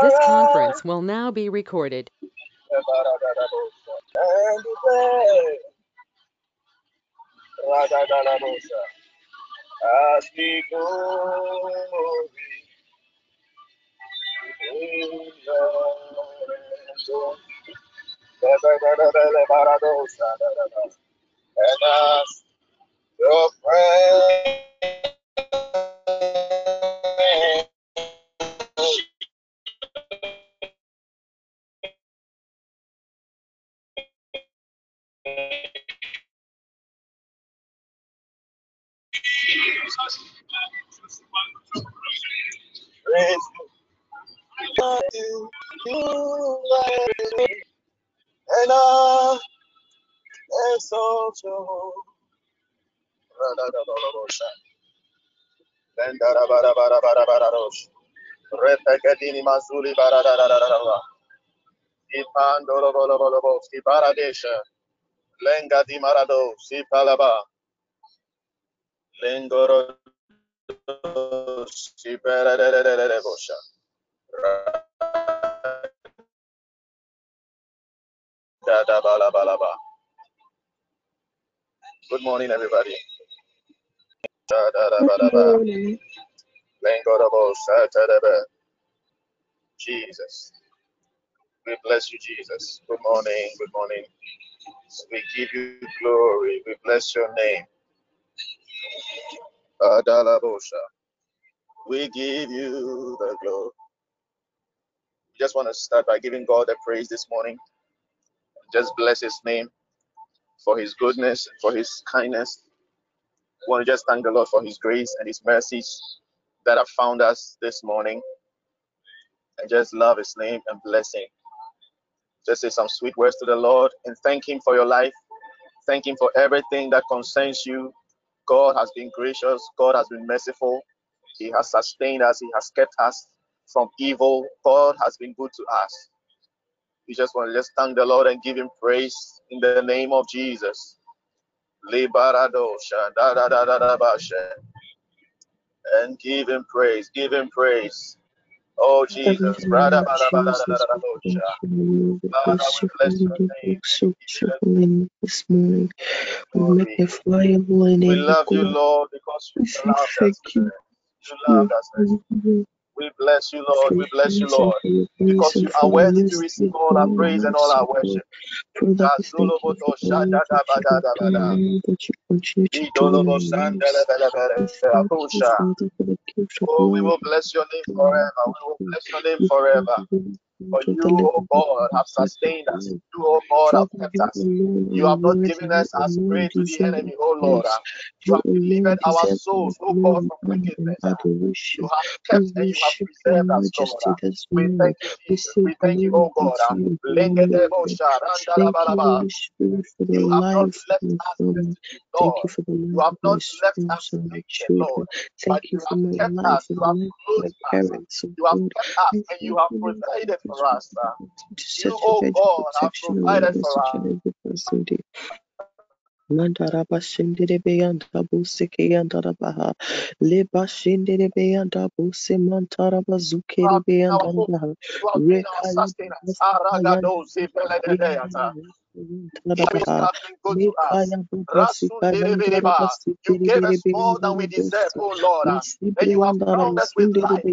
This conference will now be recorded. Pray. Praise you. And I. Lenga di marado. Sipalaba. Good morning, everybody. Dadadabadaba. Lengorobo. Satadaba. Jesus. We bless you, Jesus. Good morning. Good morning. We give you glory. We bless your name. Adalabosha. We give you the glory. We just want to start by giving God the praise this morning. Just bless his name for his goodness, for his kindness. We want to just thank the Lord for his grace and his mercies that have found us this morning and just love his name and bless him. Just say some sweet words to the Lord and thank him for your life. Thank him for everything that concerns you. God has been gracious. God has been merciful. He has sustained us. He has kept us from evil. God has been good to us. We just want to just thank the Lord and give him praise in the name of Jesus. And give him praise. Give him praise. Oh Jesus. Dosha. We Father, bless we you, bless we your name. so We give you holy this morning. We magnify your holy We name, O love you. Lord, because We you thank us. you You for your loved us. We bless you, Lord. We bless you, Lord, for your grace because you are worthy to receive all our praise and all our worship. Father, we thank you for Kazuluboto all that you have done shadadabadadabada. and all that you continue to do in Idolobo our lives. We thank you, sandelebelebele. Father, for the gift of Oh, we will bless your name forever. We will bless your name forever. For you, the oh God God, in the have sustained us. You, oh God, have kept us. You have not given us as prey to the enemy, our oh Lord. You have delivered our souls, oh God, from wickedness. You have kept and you have preserved us, Lord. majesty this We thank you, We Jesus. We thank you, oh God. to your holy name, Lengedebo God. Thank you, sharandalabalaba. Holy Spirit, for the You have not left us. Lord. you for the You life have not left us naked, Lord. But you have kept us. You have clothed us. You have kept us and you have Lord provided for us. Uh, to You, oh God, have provided us for us. and every person day. Mandaraba shendere beyanda buse keyanda rabaha. Leba shendere beyanda buse mantaraba You zukere have been beyanda our hope. rabaha. You have been our Rekaya sustenance. buse kayanda Aragado buse keyanda zipelededeata. rabaha. You have been good to us. Lekaya babasi kayanda Rasundelebeleba. rabasi You gave us more than we deserve, oh Lord. And you have crowned us with life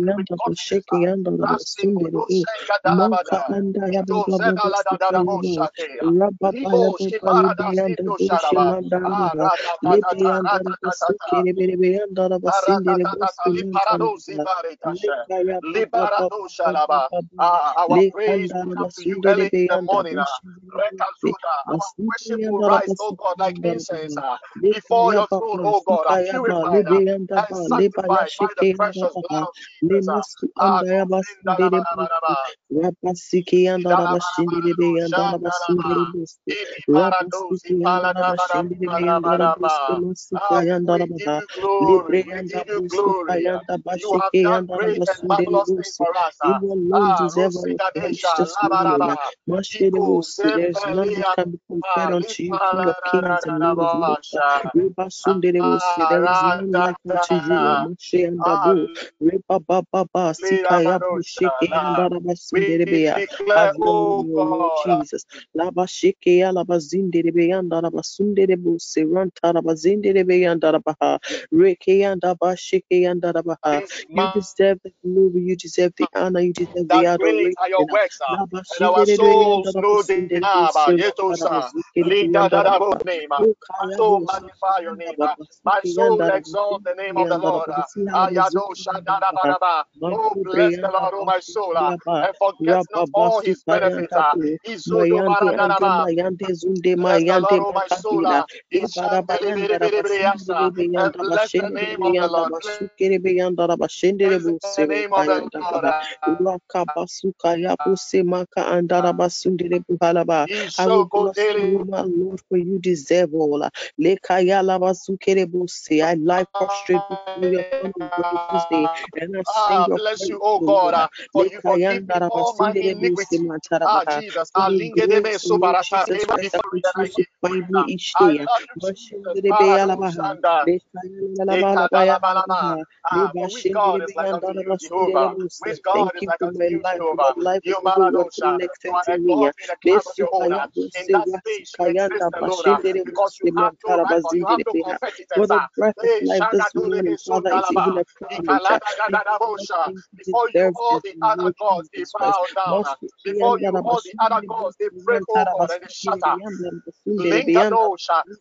our praise will kandara come to you early in the morning. Ah. boshi bere bosi. Rekazuda. Our worship will rise, oh God, like incense ah, before your throne, oh God, sika are ya ba purified ah, and sanctified by the precious blood of Jesus. ah. masu Ah, anda ya basindere bosi. gozindalabarabara. Rabasike yandara basindere be Idalabarabara, yandara shandalaba. basundere bosi. Iparadosi, Rabasike yandara basindere be yandara bosi paladabarabaraba. masika Ah, yandara we give ba. you glory. Libre We yanda give you busu glory. You have bashike done yanda great and marvelous things busi. for us. You alone deserve our Rosigadesha, praise this morning. Labaraba, Mashede Iko, busi. There is none that can be compared unto you, King of kings and Lord of lords. Reba Sundere Bose, there is like unto you. Moshe and Dabu, Reba Baba, Sikaya Busheke and Daraba Sundere Have your Lord Jesus. Laba Sheke, Alaba Zindere and Daraba Sundere Bose, Rantaraba Zindere and Darabaha, Reke and Daba Sheke and Darabaha. You deserve the glory, you deserve the honor, you deserve the that are your adoration. uh, Laba and our and souls Daraba know the Sundere Abba, Bose, Yetosa, Rantaraba Zikere Bea, Linda and Daraba. Dadabo name. uh, My soul magnify your name. uh, My soul exalt the name of the Lord. uh, Ayado. Oh, bless the Lord, oh my soul, uh, and forget not all his benefits. uh, Izodo Bless the Lord, oh my soul, uh, and bless the name of the Lord. Bless the name of the Lord. uh, maka buhalaba I bless you, my Lord, for you deserve all. Lekaya labasukere bose I lie prostrate before your throne of grace day, and I Ah, bless you, oh God, uh, for you forgive me all my iniquity. Ah, Jesus, ah, lingedeme grace, O Lord subarata, Jesus rema Christ, that before that I continues to give find praise. me each day. love you, Jesus. Mashendere Barado beyalabaha, shanda, ekadalabalama. lekayalabayalabaha, Ah, for which God is like unto you, Jehovah? Which God Thank is you like unto you, Jehovah? You of the whole world maradosha. You connected are to me. God in a class of your own. Besukaya. In that space, you exist alone ah, because you have no rival, you have mantarabazindere no beya. For competitors. the breath of Eh, life eh, Before you, all the other gods, they bow down. Before you, all the other gods, they break, oh and they shatter. Beyanda Basundere Beyanda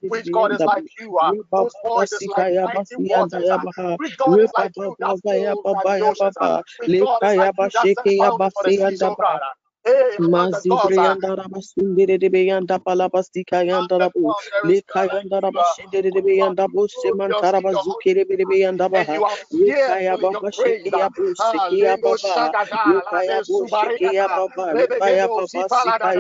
which God is like you are, whose voice is like mighty waters. Which God is like you that Baba Ya flows like Baba the Ya oceans. Baba which God is like you that sets Basheke for the seas, oh God. Ah. De Beyanda Palabastika. Rabashindere de Beyanda de Beyanda Baha. Baba Baba. Baba. Baba Sika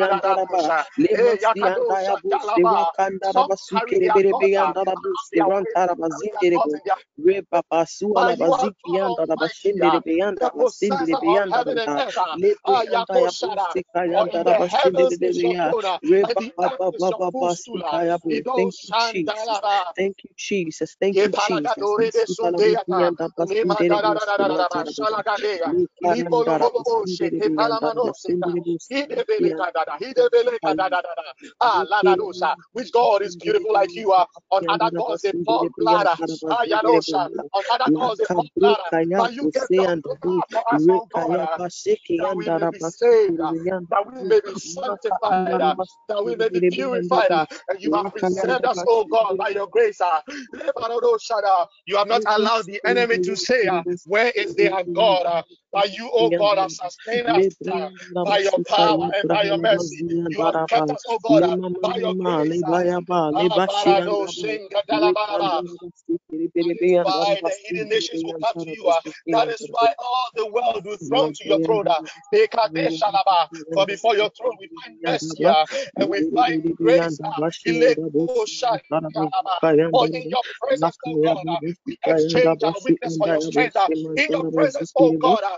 Eh, Yakado Sianda Ya Bose Shagalaba. Rakanda Some carry Rabasuki de their gods Beyanda around Rabu their waist, they Serantaraba carry their gods Zinderebo in their Reba Basu but you are Alabaziki God. Yanda Rabashindere Beyanda the Basindere possessor of Beyanda heaven and Rabaha earth. Uh, Lebre uh, anda ya Yakoshada. busi For kayanda in the heavens is your ya throne, uh, and reba the ba earth ba is ba your ba ba footstool. Uh, sikaya bo. Ido Thank you, Jesus. Thank you, Jesus. Thank you, Jesus. Ah, which God is beautiful like you are. On other gods, they pour blood. Ah, on other gods, they pour blood. But you gave your blood for us, oh God, uh, that we may be saved, uh, that we may be sanctified, uh, that we may be purified, uh, and you have preserved us, oh God, by your grace. uh. You have not allowed the enemy to say, Where is their God? Uh, But you, oh God, have sustained us uh, by your power and by your mercy. You have kept us, oh God, uh, by your grace. uh. Ah, Barado Shinga Dalabaraba. That is why the hidden nations will come to you. uh, That is why all the world will throng to your throne. uh. For before your throne we find mercy uh, and we find grace. uh. For in your presence, oh God, uh, we exchange our weakness for your strength. uh, In your presence, oh God, uh,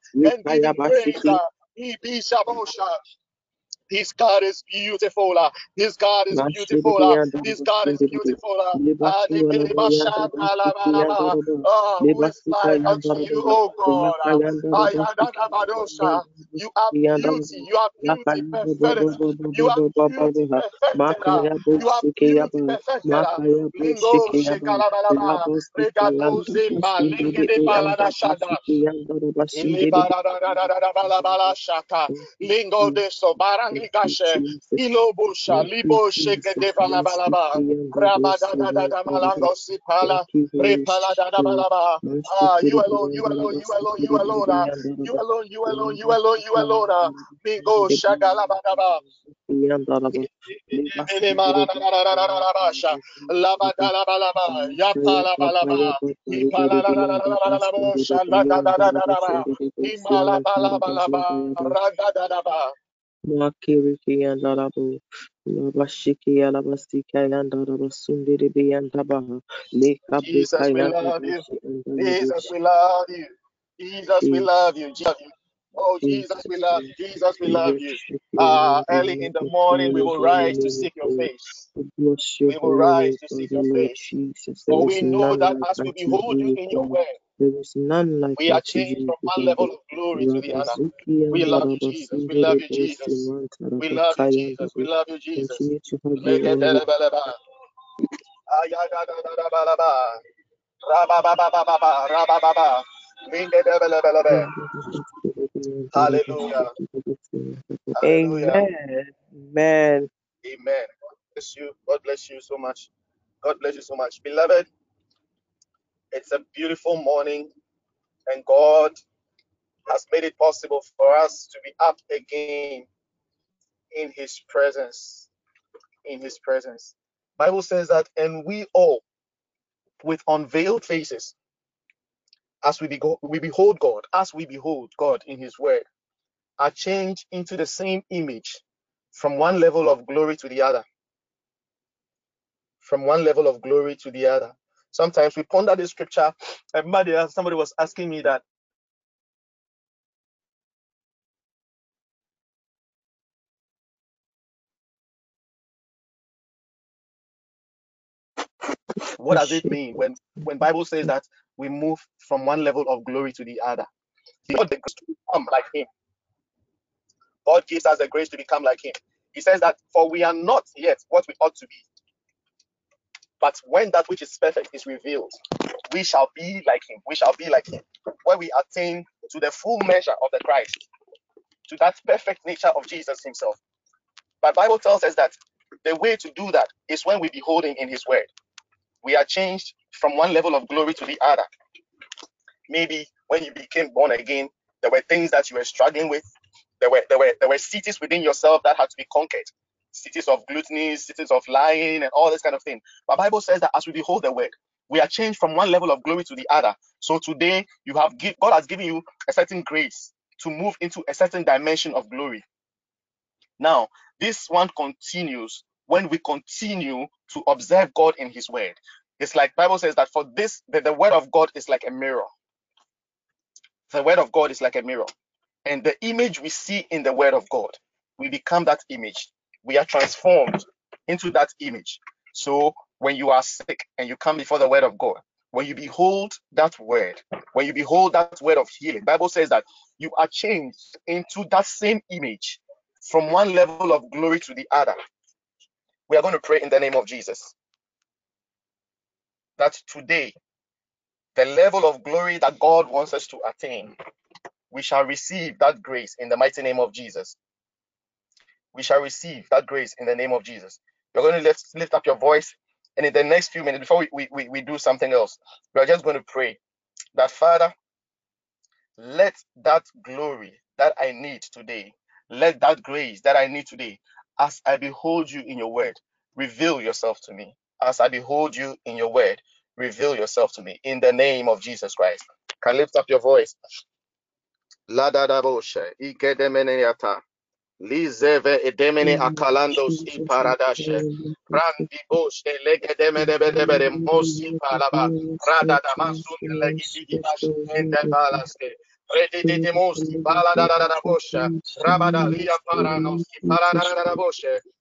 and give rekaya him basi praise. This God is beautiful. uh, This God is beautiful. uh, This God is beautiful. ah, Libasu Alabayanda Basukiyanda Debelebashandalabalaba. Raba Ah, Who is like unto you, oh God? You are beauty. You are beauty Rakaya Baba perfected. You are beauty perfected. You are beauty perfected. Lingo de ligashe ilobusha liboshe kedevana balaba rabadadada malango sipala repala dada balaba ah you alone you alone you alone you alone ah. you alone you alone you alone you alone ah. bingo shagalabadaba Makiriki and Arabo, Labashiki Alabasika and Arabasundiri and Tabaha, Lake Jesus, we love you. Jesus, we love you. Jesus, we love you. Jesus, Oh, Jesus, we love you. Jesus, we love you. Uh, early in the morning, we will rise to seek your face. We will rise to seek your face. For we know that as we behold you in your word, there is none like we are changed from one level of glory to the other. We love you, Jesus. We love you, Jesus. We love you, Jesus. We love you, Jesus. Hallelujah. Amen. Amen. Amen. God bless you. God bless you so much. God bless you so much. Beloved, it's a beautiful morning, and God has made it possible for us to be up again in His presence. In His presence. Bible says that, and we all, with unveiled faces, as we, we behold God, as we behold God in His Word, are changed into the same image from one level of glory to the other. From one level of glory to the other. Sometimes we ponder this scripture. Somebody, uh, somebody was asking me that what does it mean when when bible says that we move from one level of glory to the other? God the grace to become like him. God gives us the grace to become like him. He says that for we are not yet what we ought to be but when that which is perfect is revealed we shall be like him we shall be like him when we attain to the full measure of the christ to that perfect nature of jesus himself but bible tells us that the way to do that is when we behold him in his word we are changed from one level of glory to the other. Maybe when you became born again, there were things that you were struggling with. There were there were there were cities within yourself that had to be conquered. Cities of gluttony, cities of lying, and all this kind of thing. But Bible says that as we behold the word, we are changed from one level of glory to the other. So today you have God has given you a certain grace to move into a certain dimension of glory. Now, this one continues when we continue to observe God in His Word. It's like Bible says that for this, the, the Word of God is like a mirror. The Word of God is like a mirror, and the image we see in the Word of God, we become that image. We are transformed into that image. So when you are sick and you come before the Word of God, when you behold that word, when you behold that word of healing, Bible says that you are changed into that same image from one level of glory to the other. We are going to pray in the name of Jesus that today, the level of glory that God wants us to attain, we shall receive that grace in the mighty name of Jesus. We shall receive that grace in the name of Jesus. You're going to lift, lift up your voice, and in the next few minutes, before we, we, we do something else, we are just going to pray that, Father, let that glory that I need today, let that grace that I need today, as I behold you in your word, reveal yourself to me. As I behold you in your word, reveal yourself to me in the name of Jesus Christ. Can lift up your voice. La da da Lizeve edemene akalandos i paradashe. Randi bosh elegedeme debedebere mosi palaba. Rada damasun legidigi bash ende balaske. Redi de mosi palada da da bosha. Rabada lia paranos i palada da da.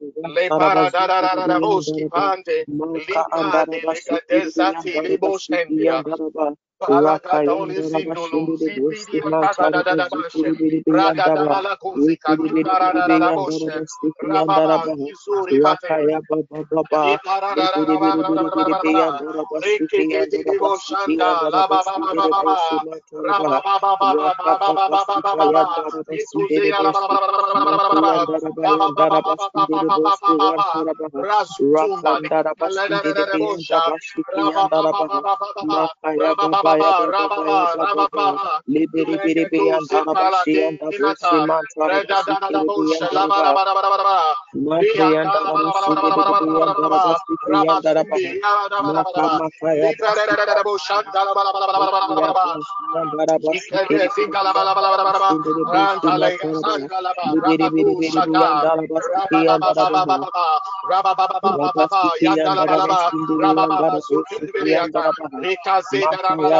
Bimbaradosi, Lepara Dadaraboski Pante, Limpa de Ligatesati Libostendia, Palacatoli Sindulu, Zipidi Catadadabashe, Ragadabala Kuzika, Liparadaboshe, Rababa, Isuri Pate, Zumarata, Itosos Marata, Libara Shambaleada, Rabakatia Tazara Boshe, Rabakati Libara Mata, Iparanas, Lesiki and Arabaki and Arabashindi de Makaya and Arabaha, Libodo Shadabo Singabaya, Livetele Baradosim Mandia, Liman Balakatasi Arabusha, Liparagadi Kosi Baratesopa, Ibaradi Dondosiataba, Malabada, Rio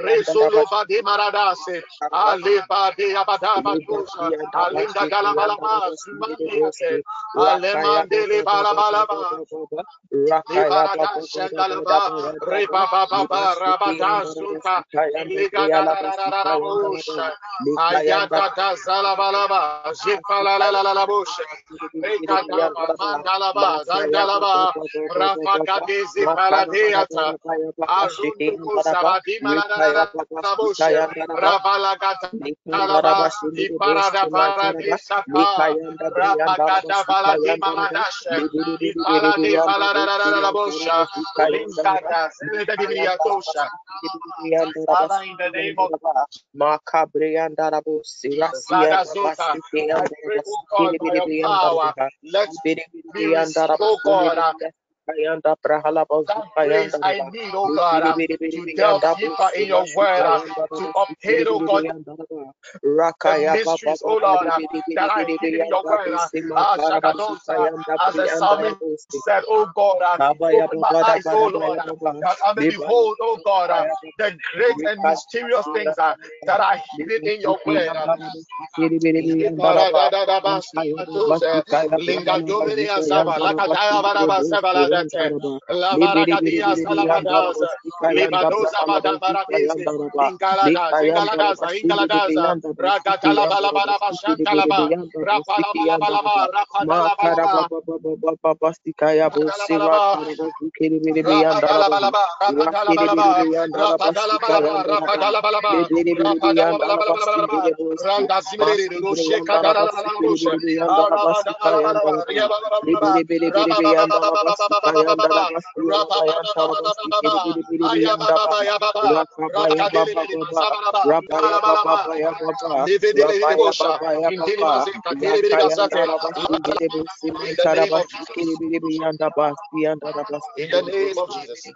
Resolo Badi Maradase, Aliba de Abadaba Kusha, Alinda Galabalaba, Sumandiase, Alemandele Balabalaba, Libarada Shandalaba, Reba Baba Rabada Suta, Liga Busha, Ayata Zalabalaba, Zipala la Busha, Rekadaba, Mandalaba, Zandalaba, Rafakade Zipaladeata, Arundu Sabadi Maradabusha, Rabalagata. Sedadibiatosha. Father, in the name of oh by your power, let me receive, God, I need, oh God, to delve deeper in your word, uh, to obtain, oh God, the mysteries, oh Lord, uh, that I hid in your word. Uh, ah, as the psalmist said, oh God, open my eyes, oh Lord, that I may behold, oh God, the great and mysterious things that are hidden in your word. La baragadia salabadas, libadosa badabaradese, ingalada, ingaladaza, ingaladaza, ragatala balabala bashantalaba, rapala balabalaba, rapala balaba, in the name of Jesus. Amen. In the name of Jesus. In the name of Jesus.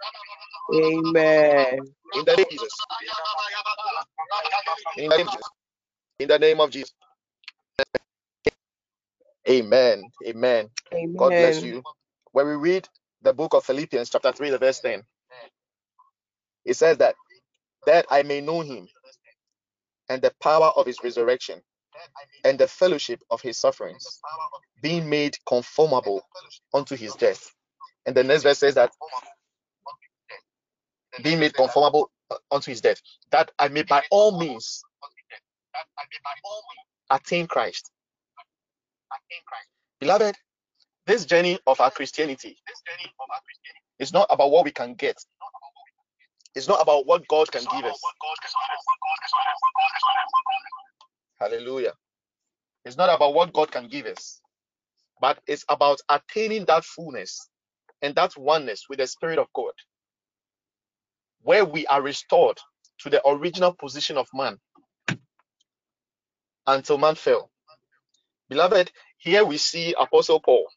In the name of Jesus. Amen. Amen. Amen. God bless you. When we read the book of Philippians, chapter 3, the verse 10, it says that that I may know him and the power of his resurrection and the fellowship of his sufferings, being made conformable unto his death. And the next verse says that being made conformable unto his death, that I may by all means attain Christ. Beloved, this journey of our Christianity is not about what we can get. It's not about what God can give us. Hallelujah. It's not about what God can give us, but it's about attaining that fullness and that oneness with the Spirit of God, where we are restored to the original position of man until man fell. Beloved, here we see Apostle Paul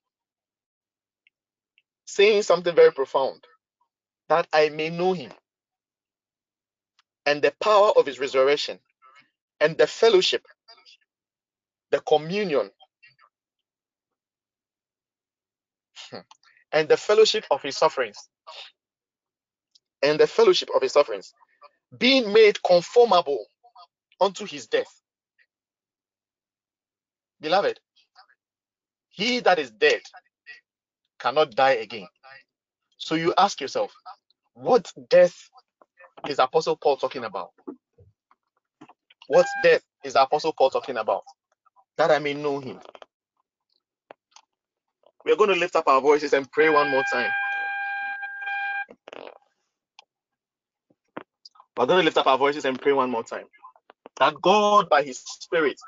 saying something very profound that I may know him and the power of his resurrection and the fellowship, the communion, hmm, and the fellowship of his sufferings, and the fellowship of his sufferings, being made conformable unto his death. Beloved, he that is dead cannot die again. So you ask yourself, what death is Apostle Paul talking about? What death is Apostle Paul talking about? That I may know him. We're going to lift up our voices and pray one more time. We're going to lift up our voices and pray one more time. That God, by His Spirit,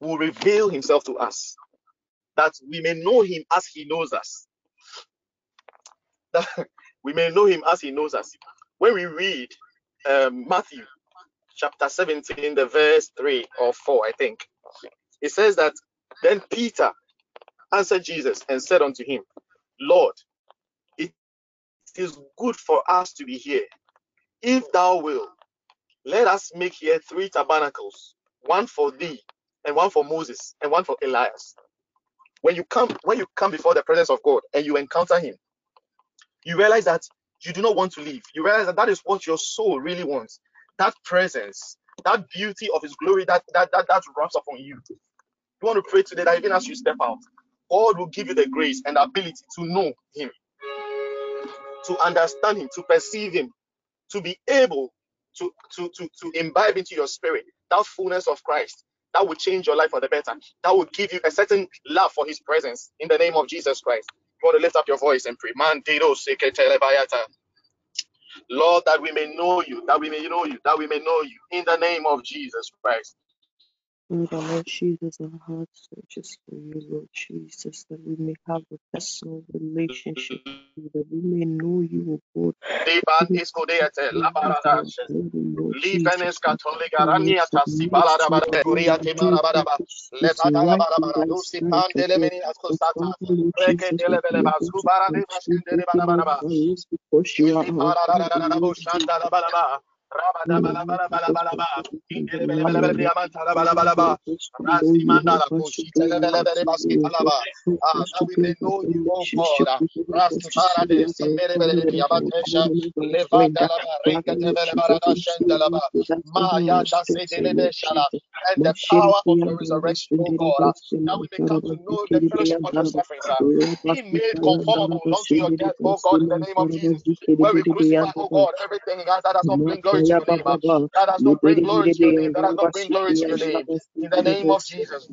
will reveal Himself to us, that we may know Him as He knows us. That we may know Him as He knows us. When we read um, Matthew chapter 17, the verse 3 or 4, I think, it says that then Peter answered Jesus and said unto him, Lord, it is good for us to be here. If thou wilt, let us make here three tabernacles, one for thee, and one for Moses, and one for Elias. When you come, when you come before the presence of God and you encounter him, you realize that you do not want to leave. You realize that that is what your soul really wants. That presence, that beauty of his glory that that that, that wraps upon you. You want to pray today that even as you step out, God will give you the grace and ability to know him, to understand him, to perceive him, to be able to, to, to, to imbibe into your spirit that fullness of Christ that will change your life for the better, that will give you a certain love for his presence in the name of Jesus Christ. You want to lift up your voice and pray. Man, Lord, that we may know you, that we may know you, that we may know you in the name of Jesus Christ. Our Lord Jesus, our hearts searches for you, Lord Jesus, that we may have a personal relationship with you, that we may know you, O God. Deban escodeate, la barada, Lord lipenes Jesus, catolica raniata, si balada barada, curiate barabara, le badala barabara, lusi pandele meni ascosata, reke dele basu barade mascendere barabara, because you God, and the power of your resurrection, O God, that we may come to know the fellowship of your sufferings, uh, be made conformable unto your death, O God, in the name of Jesus, where we crucify, O God, everything that does not bring glory to your name, that does not bring glory to your name, that does not bring glory to your name, in the name of Jesus.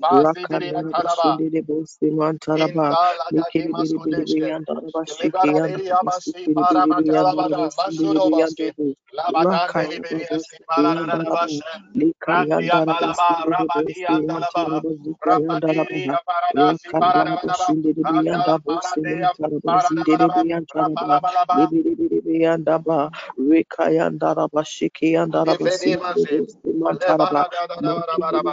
Ataraba, indala gade maskudeshke, libara diri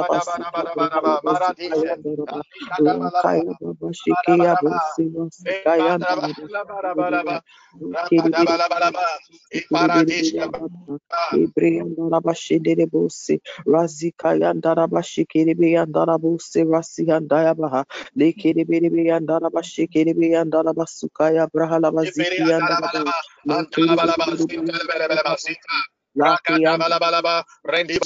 abasi para matalabada, masudo baske, labadande liberi asti malarabashe, randia balaba, rabadi andalaba, rabadiri aparadasi paradaba, andala paradea, paradabalaba, rapalabalaba, Rekayandaraba, Shikayandaraba, Ifedi masi, Mantaraba, lebadadadabadabadaba, rabadabadabadabadaba, maradishe, Rakaya alikadabalaba,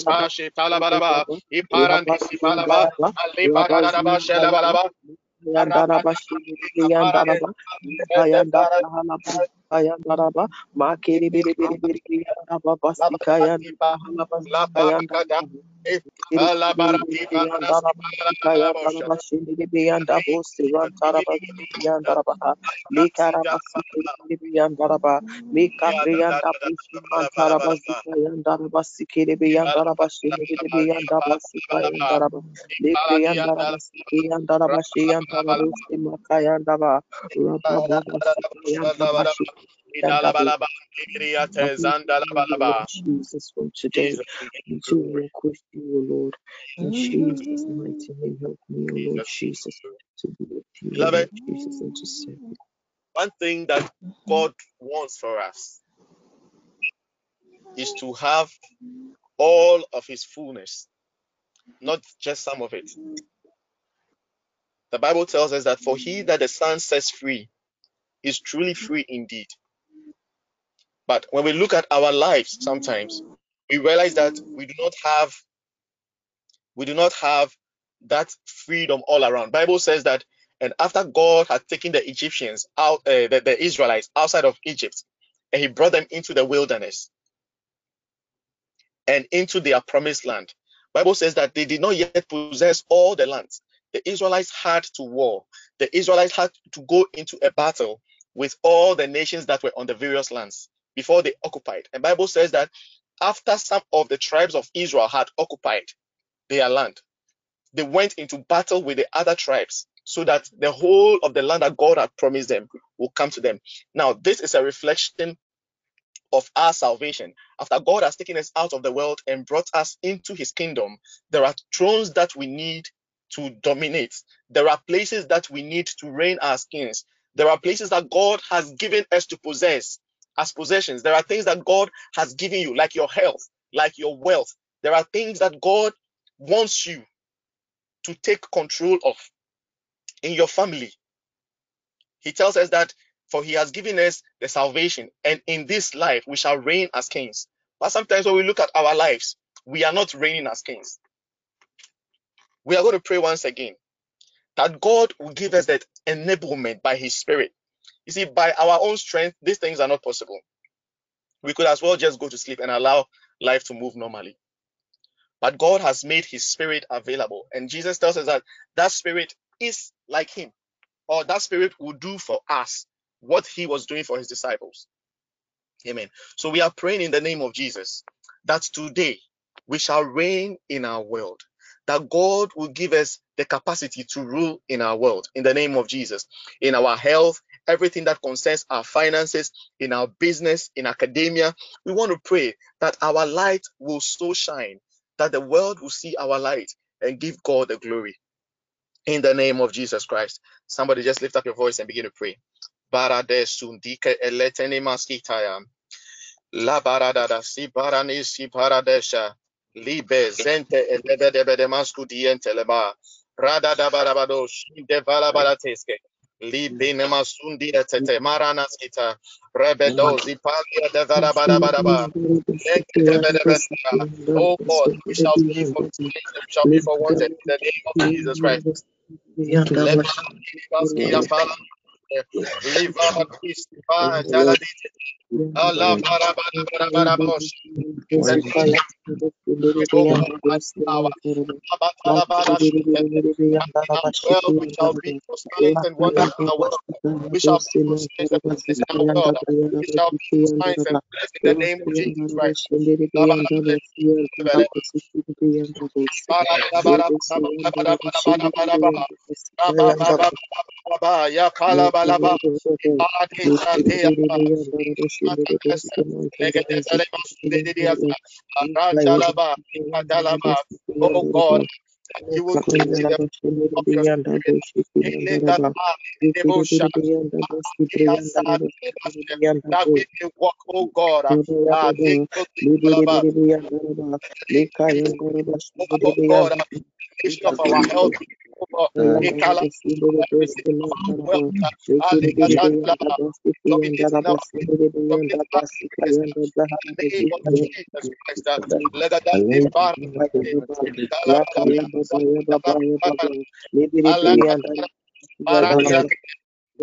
Baba Shikia badabadaba, Bosima Sikayan ebadabalabalaba, rabadabalabalaba, Ibriyandarabashi Razikayandarabashi Rasihandayabaha Lekiribiribiyandarabashi Kiribiyandarabassukaya Brahalabazikiyandarabu Rakadabalabalaba, Rendibashi, Palabalaba, Iparandisi Palaba, Aliparadabalaba, Shelabalaba, Yandarabashi Yandaraba Kayandaraba Kayandaraba Makiri Biri Biri Biri Yandaraba Kayandaraba Jesus from today to walk with you, O Lord. In Jesus' mighty name, help me, O Lord Jesus, to be with you, Lord Jesus, and to serve you. One thing that God wants for us is to have all of His fullness, not just some of it. The Bible tells us that for he that the Son sets free is truly free indeed. But when we look at our lives, sometimes we realize that we do not have we do not have that freedom all around. Bible says that, and after God had taken the Egyptians out, uh, the, the Israelites outside of Egypt, and He brought them into the wilderness and into their promised land. Bible says that they did not yet possess all the lands. The Israelites had to war. The Israelites had to go into a battle with all the nations that were on the various lands before they occupied. And Bible says that after some of the tribes of Israel had occupied their land, they went into battle with the other tribes so that the whole of the land that God had promised them will come to them. Now, this is a reflection of our salvation. After God has taken us out of the world and brought us into his kingdom, there are thrones that we need to dominate. There are places that we need to reign as kings. There are places that God has given us to possess as possessions. There are things that God has given you, like your health, like your wealth. There are things that God wants you to take control of in your family. He tells us that for he has given us the salvation, and in this life we shall reign as kings. But sometimes when we look at our lives, we are not reigning as kings. We are going to pray once again that God will give us that enablement by his spirit. You see, by our own strength, these things are not possible. We could as well just go to sleep and allow life to move normally. But God has made his spirit available. And Jesus tells us that that spirit is like him, or that spirit will do for us what he was doing for his disciples. Amen. So we are praying in the name of Jesus that today we shall reign in our world, that God will give us the capacity to rule in our world in the name of Jesus, in our health, everything that concerns our finances, in our business, in academia. We want to pray that our light will so shine that the world will see our light and give God the glory in the name of Jesus Christ. Somebody just lift up your voice and begin to pray. Libe zente. Rada da. Libe ne masundi etete marana skita. Rebedo zipalia de varabarabaraba. Oh God, we shall be for we shall be for wanted in the name of Jesus Christ. Allah well, we shall be. We shall be. We shall be the name of Jesus Christ. Pala Oh God, you will give them of your spirit. That we may walk, oh God, uh, uh, oh God, uh, of our health, let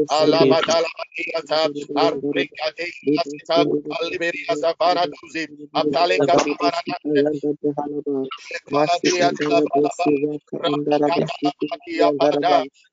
alabadalabadiata arrekate asita aliberi asafara duzi apale kasabara Masih ada berapa? Rambut kata kaki apa dah?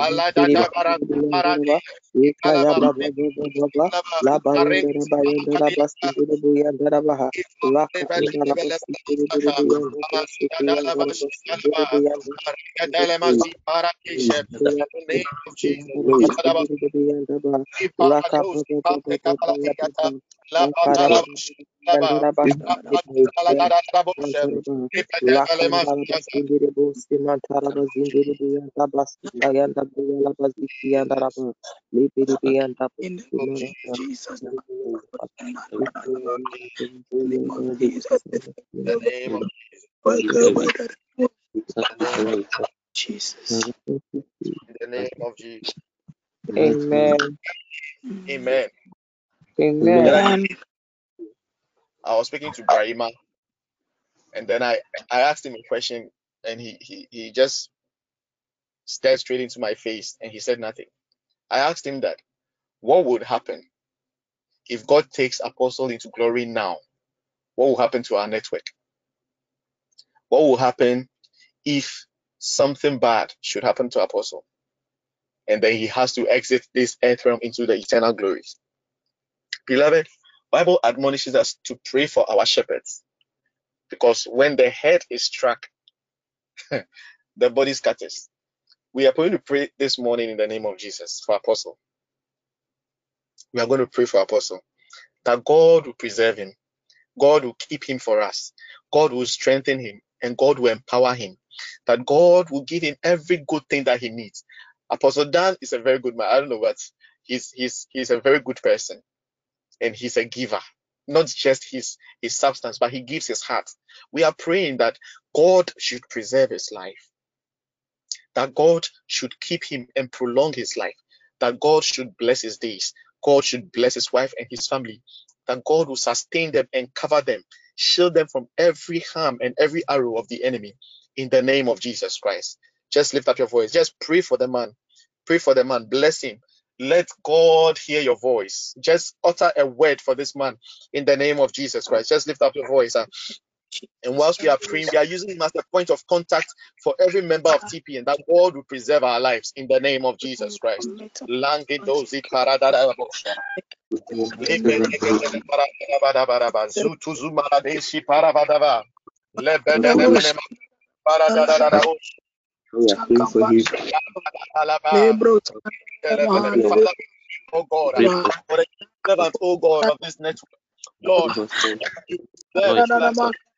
God, Allah In the name of Jesus. In the name of Jesus. In the name of Jesus. In the name of Jesus. Amen. Amen. Amen. I was speaking to Brahima, and then I, I asked him a question, and he, he, he just stared straight into my face and he said nothing. I asked him that, what would happen if God takes Apostle into glory now? What will happen to our network? What will happen if something bad should happen to Apostle? And then he has to exit this earth realm into the eternal glories. Beloved, Bible admonishes us to pray for our shepherds. Because when the head is struck, the body scatters. We are going to pray this morning in the name of Jesus for Apostle. We are going to pray for Apostle that God will preserve him, God will keep him for us, God will strengthen him, and God will empower him. That God will give him every good thing that he needs. Apostle Dan is a very good man. I don't know what he's he's he's a very good person, and he's a giver. Not just his his substance, but he gives his heart. We are praying that God should preserve his life that God should keep him and prolong his life, that God should bless his days, God should bless his wife and his family, that God will sustain them and cover them, shield them from every harm and every arrow of the enemy in the name of Jesus Christ. Just lift up your voice, just pray for the man, pray for the man, bless him. Let God hear your voice. Just utter a word for this man in the name of Jesus Christ. Just lift up your voice. And whilst we are praying, we are using him as a point of contact for every member of TP, and that God will preserve our lives in the name of Jesus Christ. Oh God, for the servant, oh God, of this network, Lord,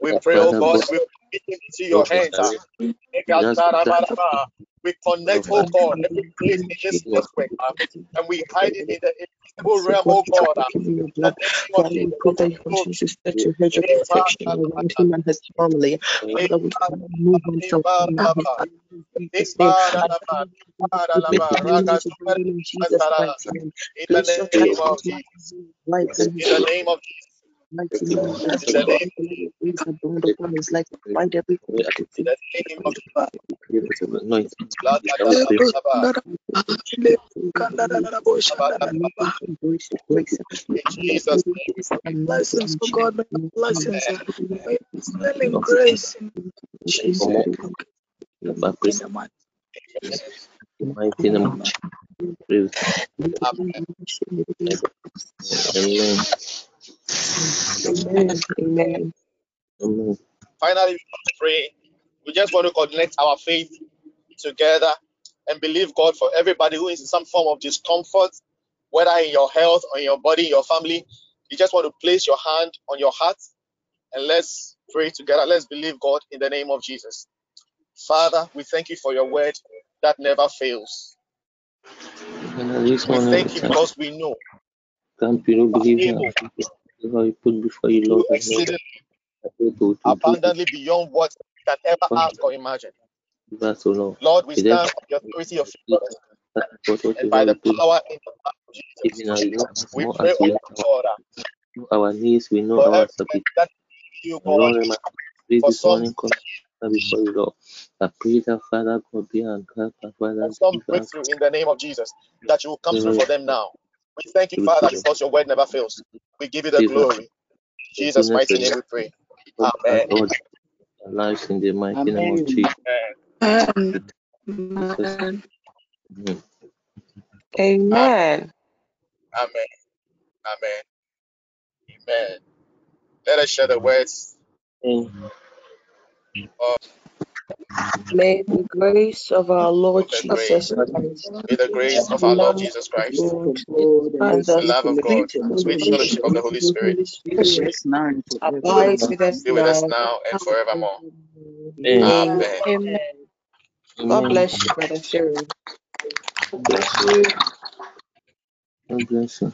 We pray, oh God, we put it into your hands. We connect, oh God, every place in this network, uh, and we hide it in the invisible realm, oh God. Uh, Father, we pray that you continue to set your hedge protection around him and his family. Father, we move on from Jesus' name. In the name of Jesus. In the name of mighty name of Jesus. In the name, Let your grace abound upon his life. Find every in the name of Anointing. blood, from grace to grace. in Jesus' Blessings, oh God, blessings, uh, may the smelling grace Jesus' Come on. name. By In praise the mighty the mighty name of Jesus. Amen. Amen. Amen. Amen. Finally, we want to pray. We just want to connect our faith together and believe God for everybody who is in some form of discomfort, whether in your health or in your body, your family. You just want to place your hand on your heart and let's pray together. Let's believe God in the name of Jesus. Father, we thank you for your word that never fails. And this We thank you because we know can't you not believe how you put before you, Lord, do is not exceedingly able to, to do abundantly beyond what we can ever ask or imagine. that, so Lord. Lord, we stand on the authority of your and by the power in the blood of Jesus. we know as We more pray, we oh our, knees, we know our supplication. you, Lord, God, pray this morning come before you, Lord. I pray that Father God be and our Father some breakthrough in the name of Jesus, that you will come through for them now. We thank you, Father, because your word never fails. We give you the glory. Jesus' mighty name we pray. Amen. and lives in the mighty name of Jesus. Amen. Amen. Amen. Amen. Amen. Amen. Amen. Let us share the words. Amen. May the grace of our Lord the Jesus grace. Christ, May the grace of our Lord love Jesus of Christ, God, God and and the the love of God, sweet the sweet fellowship fellowship of the Holy Spirit Holy Spirit is now and abide with us be with us now. now and forevermore. Amen. Amen. Amen. God bless you, Brother Cyril. God bless you. God bless you.